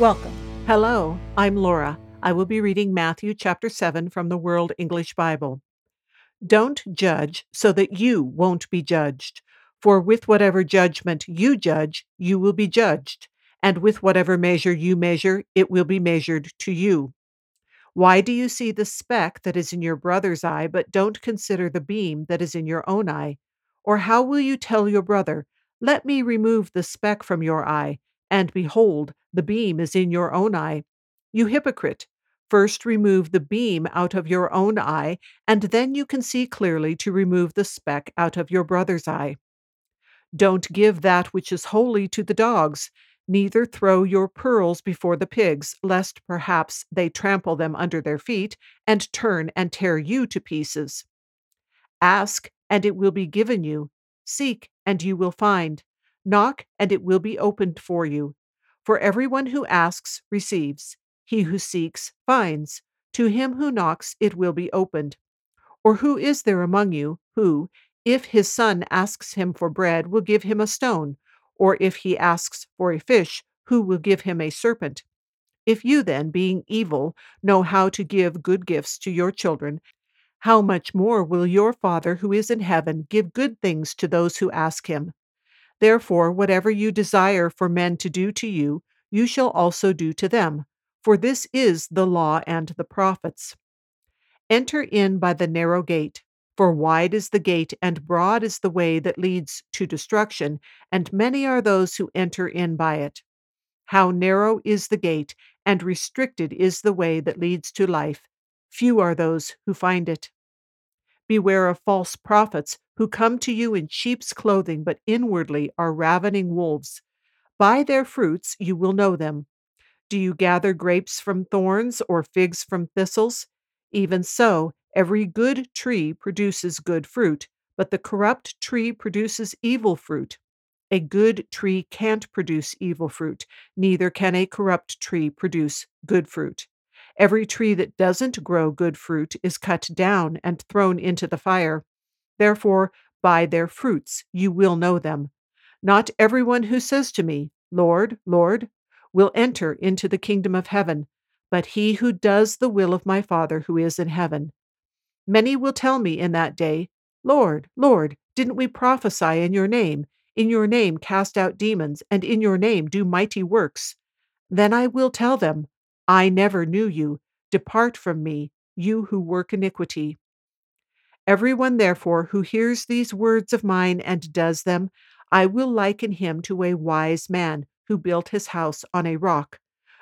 Welcome. Hello, I'm Laura. I will be reading Matthew chapter 7 from the World English Bible. Don't judge so that you won't be judged. For with whatever judgment you judge, you will be judged, and with whatever measure you measure, it will be measured to you. Why do you see the speck that is in your brother's eye, but don't consider the beam that is in your own eye? Or how will you tell your brother, Let me remove the speck from your eye, and behold, the beam is in your own eye. You hypocrite! First remove the beam out of your own eye, and then you can see clearly to remove the speck out of your brother's eye. Don't give that which is holy to the dogs, neither throw your pearls before the pigs, lest perhaps they trample them under their feet and turn and tear you to pieces. Ask, and it will be given you. Seek, and you will find. Knock, and it will be opened for you. For everyone who asks receives, he who seeks finds, to him who knocks it will be opened. Or who is there among you who, if his son asks him for bread, will give him a stone? Or if he asks for a fish, who will give him a serpent? If you then, being evil, know how to give good gifts to your children, how much more will your Father who is in heaven give good things to those who ask him? Therefore, whatever you desire for men to do to you, you shall also do to them, for this is the law and the prophets. Enter in by the narrow gate, for wide is the gate and broad is the way that leads to destruction, and many are those who enter in by it. How narrow is the gate, and restricted is the way that leads to life. Few are those who find it. Beware of false prophets who come to you in sheep's clothing, but inwardly are ravening wolves. By their fruits you will know them. Do you gather grapes from thorns or figs from thistles? Even so, every good tree produces good fruit, but the corrupt tree produces evil fruit. A good tree can't produce evil fruit, neither can a corrupt tree produce good fruit. Every tree that doesn't grow good fruit is cut down and thrown into the fire. Therefore, by their fruits you will know them. Not everyone who says to me, Lord, Lord, will enter into the kingdom of heaven, but he who does the will of my Father who is in heaven. Many will tell me in that day, Lord, Lord, didn't we prophesy in your name, in your name cast out demons, and in your name do mighty works? Then I will tell them, I never knew you. Depart from me, you who work iniquity. Everyone, therefore, who hears these words of mine and does them, I will liken him to a wise man who built his house on a rock.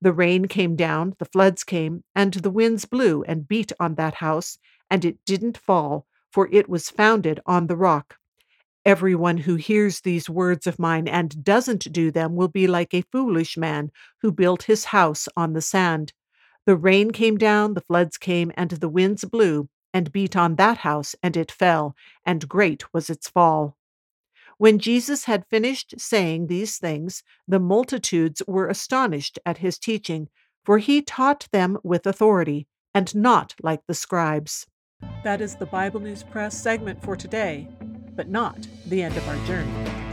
The rain came down, the floods came, and the winds blew and beat on that house, and it didn't fall, for it was founded on the rock. Everyone who hears these words of mine and doesn't do them will be like a foolish man who built his house on the sand. The rain came down, the floods came, and the winds blew, and beat on that house, and it fell, and great was its fall. When Jesus had finished saying these things, the multitudes were astonished at his teaching, for he taught them with authority, and not like the scribes. That is the Bible News Press segment for today but not the end of our journey.